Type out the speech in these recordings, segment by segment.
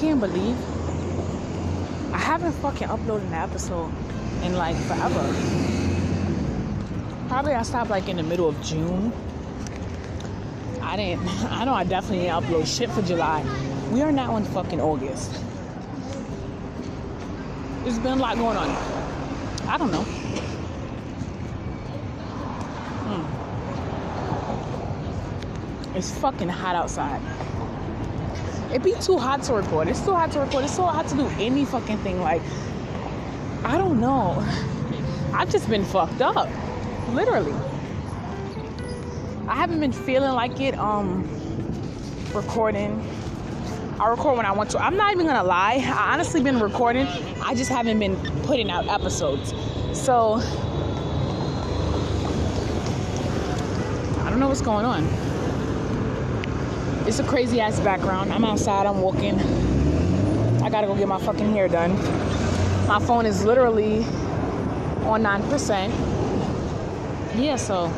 can't believe I haven't fucking uploaded an episode in like forever. Probably I stopped like in the middle of June. I didn't. I know I definitely didn't upload shit for July. We are now in fucking August. There's been a lot going on. I don't know. Hmm. It's fucking hot outside. It be too hot to record. It's too hot to record. It's so hot to do any fucking thing. Like, I don't know. I've just been fucked up. Literally. I haven't been feeling like it um recording. I record when I want to. I'm not even gonna lie. I honestly been recording. I just haven't been putting out episodes. So I don't know what's going on. It's a crazy ass background. I'm outside, I'm walking. I gotta go get my fucking hair done. My phone is literally on 9%. Yeah, so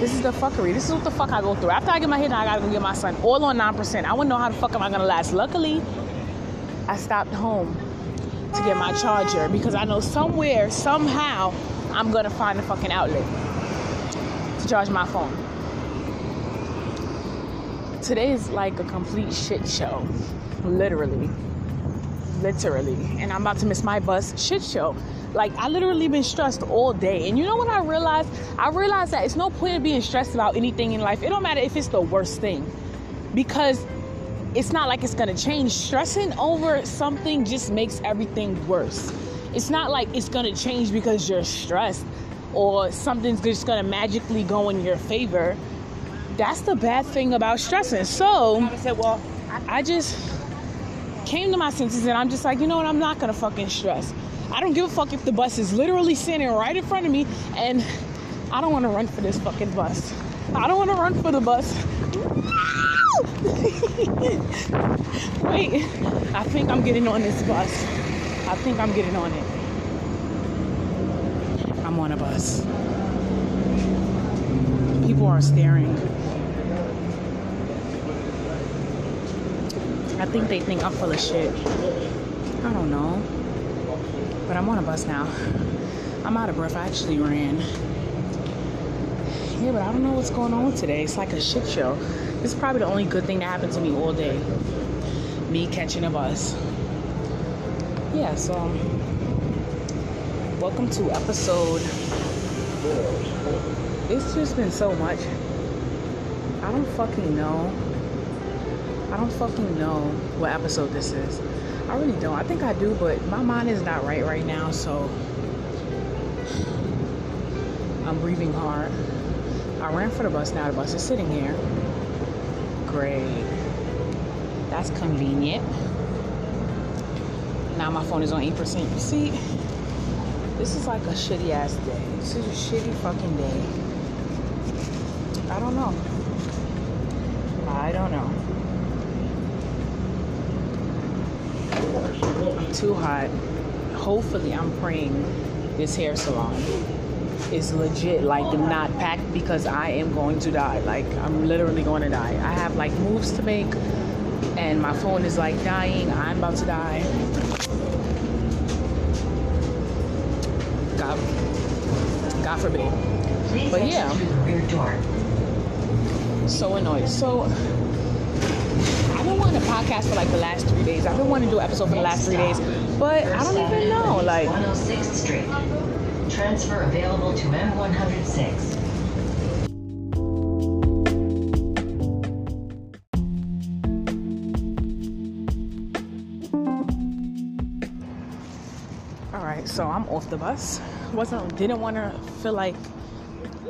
this is the fuckery. This is what the fuck I go through. After I get my hair done, I gotta go get my son all on 9%. I wanna know how the fuck am I gonna last. Luckily, I stopped home to get my charger because I know somewhere, somehow, I'm gonna find a fucking outlet to charge my phone today is like a complete shit show. Literally. Literally. And I'm about to miss my bus shit show. Like I literally been stressed all day. And you know what I realized? I realized that it's no point in being stressed about anything in life. It don't matter if it's the worst thing. Because it's not like it's gonna change. Stressing over something just makes everything worse. It's not like it's gonna change because you're stressed or something's just gonna magically go in your favor that's the bad thing about stressing. So I said, well, I just came to my senses and I'm just like, you know what? I'm not gonna fucking stress. I don't give a fuck if the bus is literally sitting right in front of me and I don't wanna run for this fucking bus. I don't wanna run for the bus. Wait, I think I'm getting on this bus. I think I'm getting on it. I'm on a bus. People are staring. I think they think I'm full of shit. I don't know. But I'm on a bus now. I'm out of breath. I actually ran. Yeah, but I don't know what's going on today. It's like a shit show. This is probably the only good thing that happened to me all day. Me catching a bus. Yeah, so um, welcome to episode. It's just been so much. I don't fucking know. I don't fucking know what episode this is. I really don't. I think I do, but my mind is not right right now, so I'm breathing hard. I ran for the bus now. The bus is sitting here. Great. That's convenient. Now my phone is on 8%. You see, this is like a shitty ass day. This is a shitty fucking day. I don't know. I don't know. Too hot. Hopefully, I'm praying this hair salon is legit, like not packed because I am going to die. Like, I'm literally going to die. I have like moves to make, and my phone is like dying. I'm about to die. God, God forbid. But yeah, so annoyed. So I've been wanting a podcast for like the last three days. I've been wanting to do an episode for the last three days, but I don't even know. Like, 106th Street. Transfer available to M106. all right, so I'm off the bus. wasn't didn't want to feel like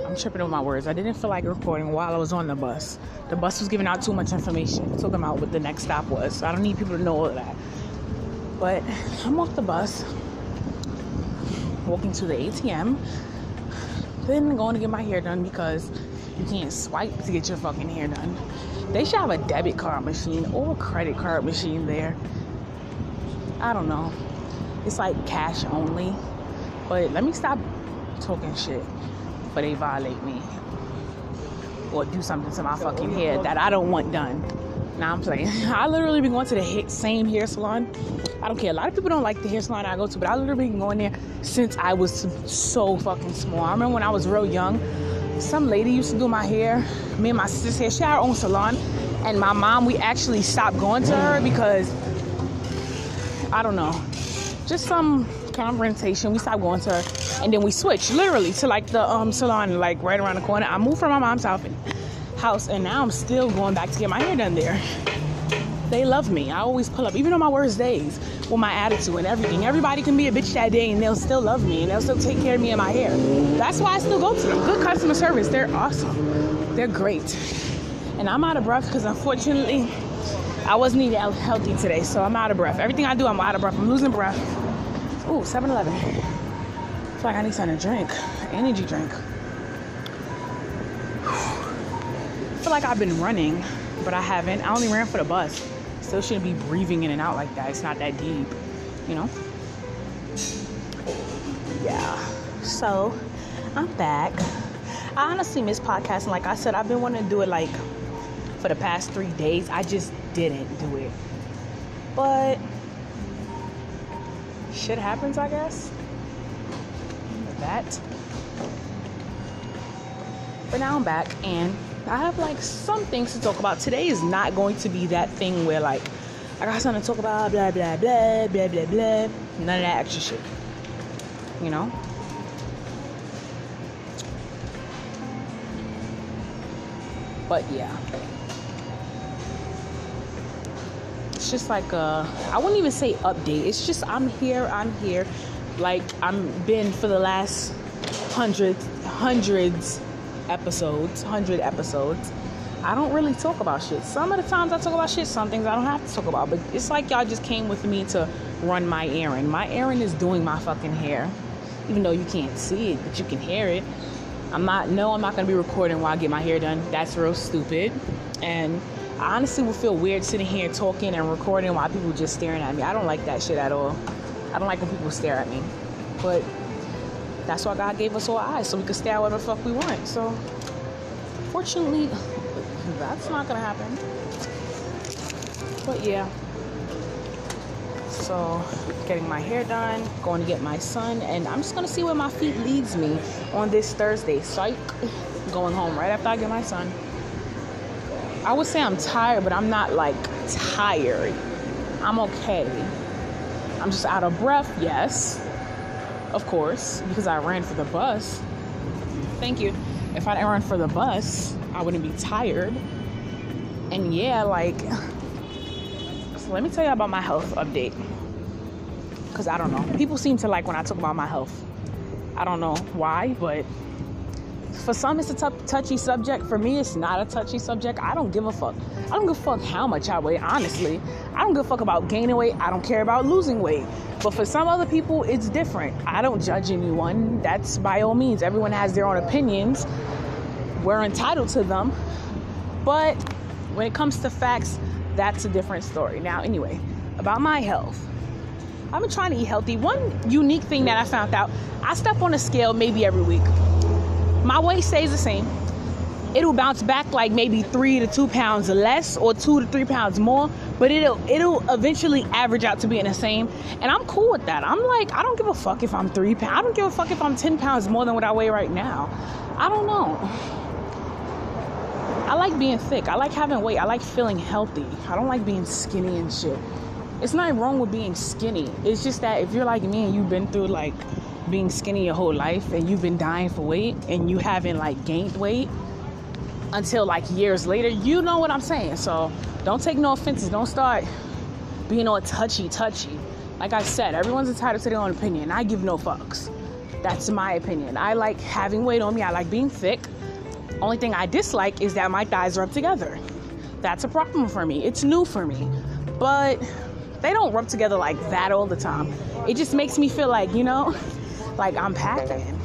I'm tripping on my words. I didn't feel like recording while I was on the bus. The bus was giving out too much information. Told them out what the next stop was. So I don't need people to know all that. But I'm off the bus, walking to the ATM, then going to get my hair done because you can't swipe to get your fucking hair done. They should have a debit card machine or a credit card machine there. I don't know. It's like cash only. But let me stop talking shit before they violate me or do something to my fucking hair that I don't want done. Now I'm playing. I literally been going to the same hair salon. I don't care. A lot of people don't like the hair salon I go to, but I literally been going there since I was so fucking small. I remember when I was real young, some lady used to do my hair. Me and my sister hair. She had her own salon, and my mom we actually stopped going to her because I don't know, just some confrontation. We stopped going to her, and then we switched literally to like the um salon like right around the corner. I moved from my mom's house and now I'm still going back to get my hair done there. They love me. I always pull up, even on my worst days, with my attitude and everything. Everybody can be a bitch that day, and they'll still love me, and they'll still take care of me and my hair. That's why I still go to them. Good customer service. They're awesome. They're great. And I'm out of breath because unfortunately, I wasn't eating healthy today, so I'm out of breath. Everything I do, I'm out of breath. I'm losing breath. Ooh, 7 Eleven. Feel like I need something to drink. Energy drink. I feel like I've been running, but I haven't. I only ran for the bus. Still shouldn't be breathing in and out like that. It's not that deep, you know? Yeah. So I'm back. I honestly miss podcasting. Like I said, I've been wanting to do it like for the past three days. I just didn't do it. But shit happens, I guess. That. But now I'm back and I have like some things to talk about. Today is not going to be that thing where like I got something to talk about, blah blah blah blah blah blah. None of that extra shit. You know? But yeah. It's just like a I wouldn't even say update. It's just I'm here, I'm here. Like I'm been for the last hundreds hundreds episodes, 100 episodes, I don't really talk about shit. Some of the times I talk about shit, some things I don't have to talk about. But it's like y'all just came with me to run my errand. My errand is doing my fucking hair. Even though you can't see it, but you can hear it. I'm not, no, I'm not gonna be recording while I get my hair done. That's real stupid. And I honestly would feel weird sitting here talking and recording while people just staring at me. I don't like that shit at all. I don't like when people stare at me. But that's why God gave us all eyes so we could stare whatever the fuck we want. So, fortunately, that's not gonna happen. But yeah. So, getting my hair done, going to get my son, and I'm just gonna see where my feet leads me on this Thursday. Psych, going home right after I get my son. I would say I'm tired, but I'm not like tired. I'm okay. I'm just out of breath, yes of course, because I ran for the bus. Thank you. If I didn't run for the bus, I wouldn't be tired. And yeah, like, so let me tell you about my health update. Because I don't know. People seem to like when I talk about my health. I don't know why, but for some it's a t- touchy subject. For me, it's not a touchy subject. I don't give a fuck. I don't give a fuck how much I weigh, honestly. I don't give a fuck about gaining weight. I don't care about losing weight. But for some other people, it's different. I don't judge anyone. That's by all means. Everyone has their own opinions. We're entitled to them. But when it comes to facts, that's a different story. Now, anyway, about my health. I've been trying to eat healthy. One unique thing that I found out I step on a scale maybe every week my weight stays the same. It'll bounce back like maybe three to two pounds less or two to three pounds more, but it'll it'll eventually average out to being the same. And I'm cool with that. I'm like, I don't give a fuck if I'm three pounds. I don't give a fuck if I'm ten pounds more than what I weigh right now. I don't know. I like being thick. I like having weight. I like feeling healthy. I don't like being skinny and shit. It's nothing wrong with being skinny. It's just that if you're like me and you've been through like being skinny your whole life and you've been dying for weight and you haven't like gained weight until like years later, you know what I'm saying. So don't take no offenses. Don't start being all touchy touchy. Like I said, everyone's entitled to their own opinion. I give no fucks. That's my opinion. I like having weight on me. I like being thick. Only thing I dislike is that my thighs rub together. That's a problem for me. It's new for me. But they don't rub together like that all the time. It just makes me feel like, you know, like I'm packing.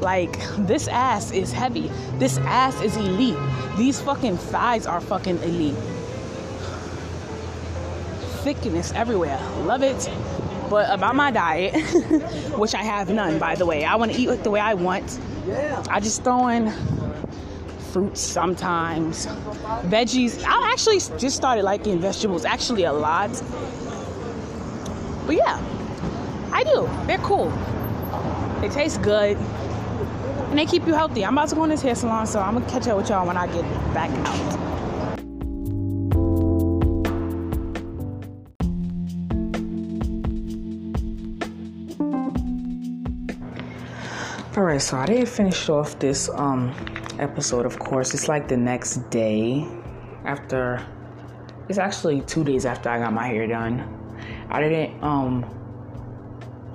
Like this ass is heavy. This ass is elite. These fucking thighs are fucking elite. Thickness everywhere. Love it. But about my diet, which I have none by the way. I want to eat the way I want. I just throw in fruits sometimes. Veggies, I actually just started liking vegetables actually a lot. But yeah, I do. They're cool. They taste good. And they keep you healthy. I'm about to go in this hair salon, so I'm gonna catch up with y'all when I get back out. All right, so I didn't finish off this um episode. Of course, it's like the next day after. It's actually two days after I got my hair done. I didn't um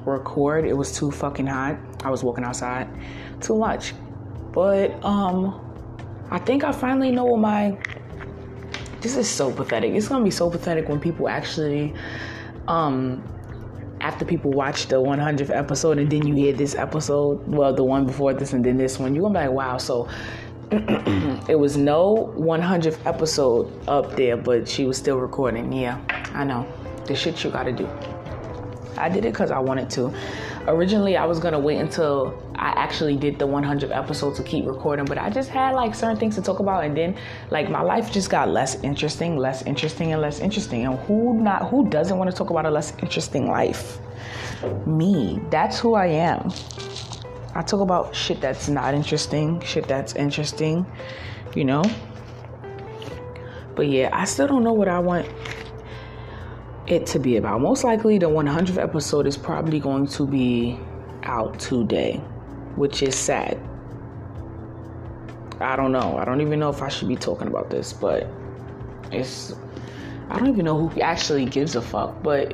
record. It was too fucking hot. I was walking outside too much. But um I think I finally know what my this is so pathetic. It's gonna be so pathetic when people actually um after people watch the 100th episode and then you hear this episode, well, the one before this and then this one, you're gonna be like, wow. So it was no 100th episode up there, but she was still recording. Yeah, I know. The shit you gotta do. I did it because I wanted to. Originally, I was gonna wait until I actually did the 100 episode to keep recording, but I just had like certain things to talk about, and then like my life just got less interesting, less interesting, and less interesting. And who not who doesn't want to talk about a less interesting life? Me. That's who I am. I talk about shit that's not interesting, shit that's interesting, you know. But yeah, I still don't know what I want it to be about. Most likely, the 100th episode is probably going to be out today, which is sad. I don't know. I don't even know if I should be talking about this, but it's. I don't even know who actually gives a fuck, but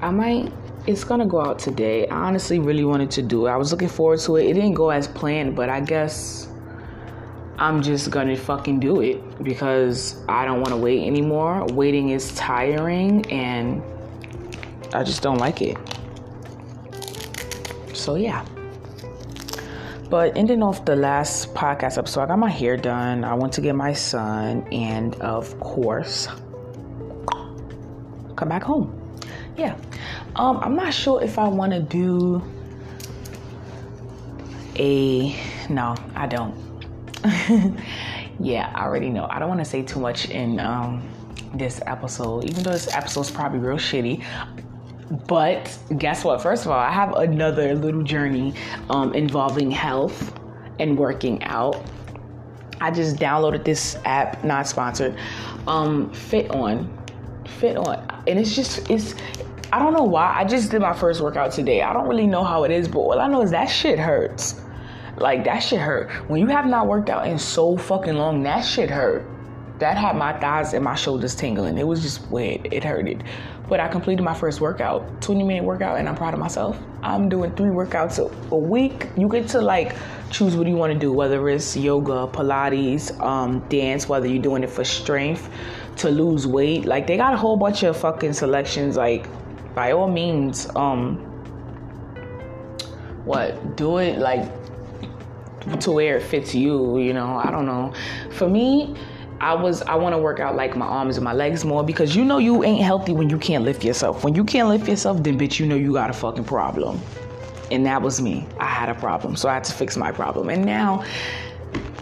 I might. It's gonna go out today. I honestly really wanted to do it. I was looking forward to it. It didn't go as planned, but I guess I'm just gonna fucking do it because I don't wanna wait anymore. Waiting is tiring and I just don't like it. So, yeah. But ending off the last podcast episode, I got my hair done. I went to get my son, and of course, come back home. Yeah. Um, I'm not sure if I want to do a. No, I don't. yeah, I already know. I don't want to say too much in um, this episode, even though this episode's probably real shitty. But guess what? First of all, I have another little journey um, involving health and working out. I just downloaded this app, not sponsored, um, FitOn, Fit On, and it's just it's. I don't know why. I just did my first workout today. I don't really know how it is, but all I know is that shit hurts. Like that shit hurt. When you have not worked out in so fucking long, that shit hurt. That had my thighs and my shoulders tingling. It was just weird. It hurted. But I completed my first workout, 20 minute workout, and I'm proud of myself. I'm doing three workouts a, a week. You get to like choose what you want to do, whether it's yoga, Pilates, um, dance, whether you're doing it for strength, to lose weight. Like they got a whole bunch of fucking selections. Like by all means, um, what do it like to where it fits you. You know, I don't know. For me I was I want to work out like my arms and my legs more because you know you ain't healthy when you can't lift yourself. When you can't lift yourself, then bitch, you know you got a fucking problem. And that was me. I had a problem, so I had to fix my problem. And now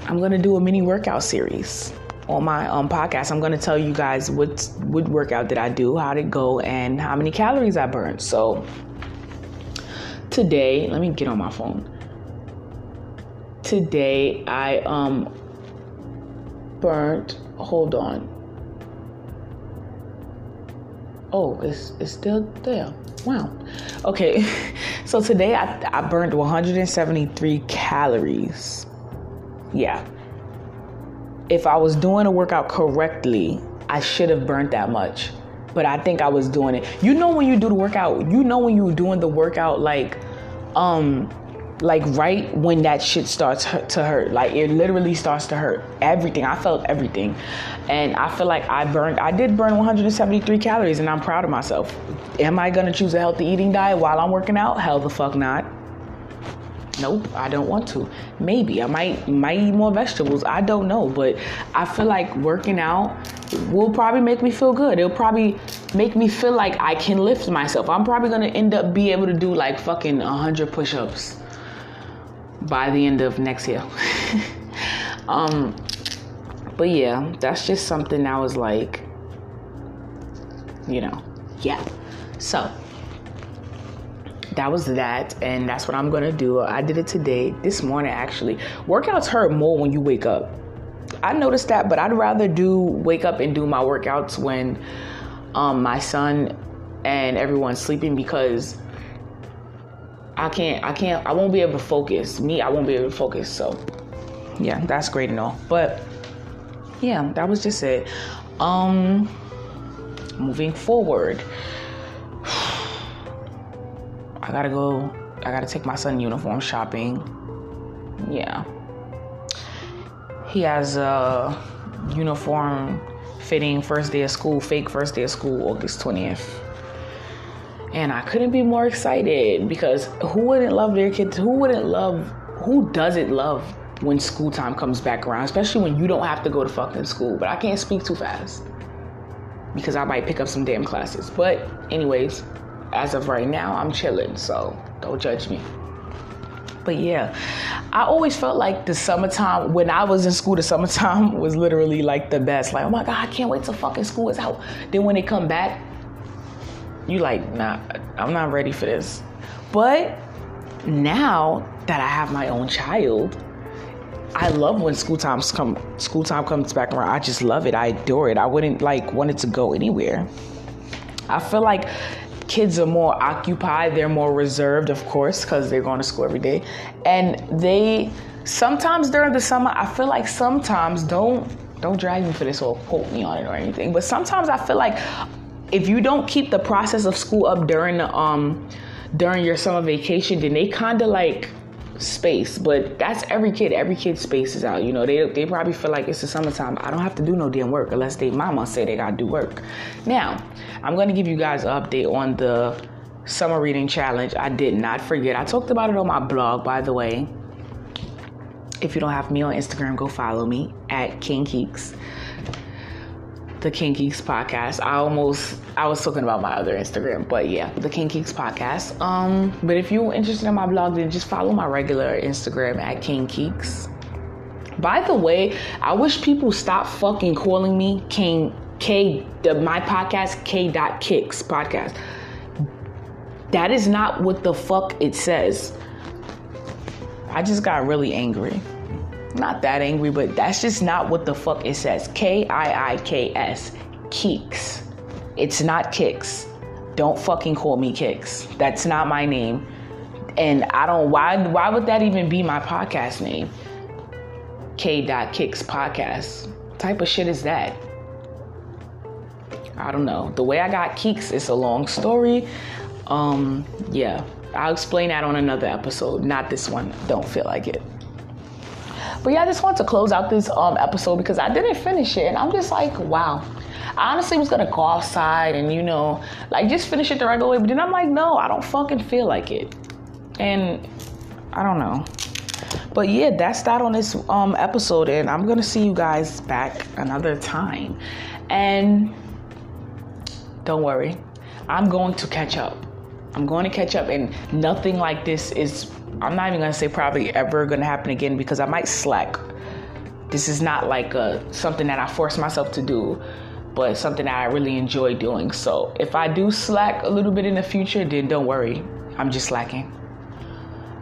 I'm gonna do a mini workout series on my um, podcast. I'm gonna tell you guys what what workout did I do, how did it go, and how many calories I burned. So today, let me get on my phone. Today I um burnt. Hold on. Oh, it's, it's still there. Wow. Okay. So today I, I burned 173 calories. Yeah. If I was doing a workout correctly, I should have burnt that much. But I think I was doing it. You know when you do the workout, you know when you're doing the workout like um like right when that shit starts to hurt. Like it literally starts to hurt. Everything. I felt everything. And i feel like i burned i did burn 173 calories and i'm proud of myself. Am i gonna choose a healthy eating diet while i'm working out? Hell the fuck not. Nope i don't want to. Maybe. I might might eat more vegetables. I don't know. But i feel like working out will probably make me feel good. It'll probably make me feel like i can lift myself. I'm probably gonna end up be able to do like fucking 100 push-ups by the end of next year. Um, but yeah, that's just something I was like, you know, yeah. So that was that, and that's what I'm gonna do. I did it today, this morning actually. Workouts hurt more when you wake up. I noticed that, but I'd rather do wake up and do my workouts when um, my son and everyone's sleeping because I can't, I can't, I won't be able to focus. Me, I won't be able to focus. So, yeah, that's great and all. But yeah, that was just it. Um, moving forward, I gotta go. I gotta take my son uniform shopping. Yeah, he has a uniform fitting first day of school, fake first day of school, August twentieth. And I couldn't be more excited because who wouldn't love their kids? Who wouldn't love? Who doesn't love when school time comes back around, especially when you don't have to go to fucking school. But I can't speak too fast because I might pick up some damn classes. But, anyways, as of right now, I'm chilling, so don't judge me. But yeah, I always felt like the summertime, when I was in school, the summertime was literally like the best. Like, oh my God, I can't wait till fucking school is out. Then when they come back, you like, nah, I'm not ready for this. But now that I have my own child, I love when school times come school time comes back around. I just love it. I adore it. I wouldn't like want it to go anywhere. I feel like kids are more occupied, they're more reserved, of course, because they're going to school every day. And they sometimes during the summer, I feel like sometimes don't don't drag me for this or quote me on it or anything, but sometimes I feel like if you don't keep the process of school up during the um during your summer vacation, then they kind of like space. But that's every kid. Every kid spaces out. You know, they they probably feel like it's the summertime. I don't have to do no damn work unless they mama say they gotta do work. Now, I'm gonna give you guys an update on the summer reading challenge. I did not forget. I talked about it on my blog, by the way. If you don't have me on Instagram, go follow me at King Kiiks the King Kiiks podcast. I almost I was talking about my other Instagram, but yeah, the King Kiiks podcast. Um, but if you're interested in my blog, then just follow my regular Instagram at King Kiiks. By the way, I wish people stop fucking calling me King K the my podcast K dot Kicks podcast. That is not what the fuck it says. I just got really angry not that angry, but that's just not what the fuck it says. K I I K S. Keeks. It's not Kicks. Don't fucking call me Kicks. That's not my name. And I don't why why would that even be my podcast name? K. Kicks podcast. type of shit is that? I don't know. The way I got Keeks is a long story. Um, yeah. I'll explain that on another episode, not this one. Don't feel like it. But yeah, I just want to close out this um, episode because I didn't finish it, and I'm just like, wow. I honestly was gonna go outside and you know, like just finish it the regular way, but then I'm like, no, I don't fucking feel like it, and I don't know. But yeah, that's that on this um, episode, and I'm gonna see you guys back another time. And don't worry, I'm going to catch up. I'm going to catch up, and nothing like this is I'm not even gonna say probably ever gonna happen again because I might slack. This is not like a, something that I force myself to do, but something that I really enjoy doing. So if I do slack a little bit in the future, then don't worry. I'm just slacking.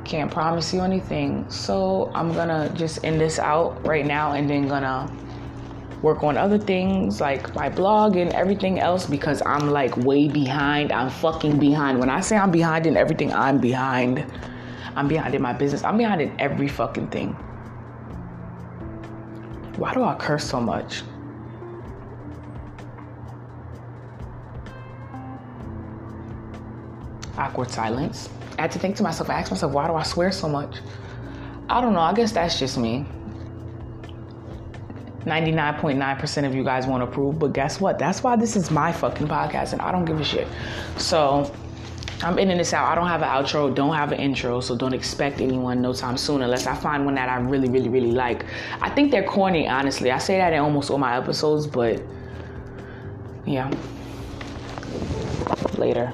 Can't promise you anything. So I'm gonna just end this out right now and then gonna work on other things like my blog and everything else because I'm like way behind. I'm fucking behind. When I say I'm behind in everything, I'm behind. I'm behind in my business. I'm behind in every fucking thing. Why do I curse so much? Awkward silence. I had to think to myself, I asked myself, why do I swear so much? I don't know. I guess that's just me. 99.9% of you guys won't approve, but guess what? That's why this is my fucking podcast and I don't give a shit. So, I'm ending this out. I don't have an outro, don't have an intro, so don't expect anyone no time soon unless I find one that I really, really, really like. I think they're corny, honestly. I say that in almost all my episodes, but yeah. Later.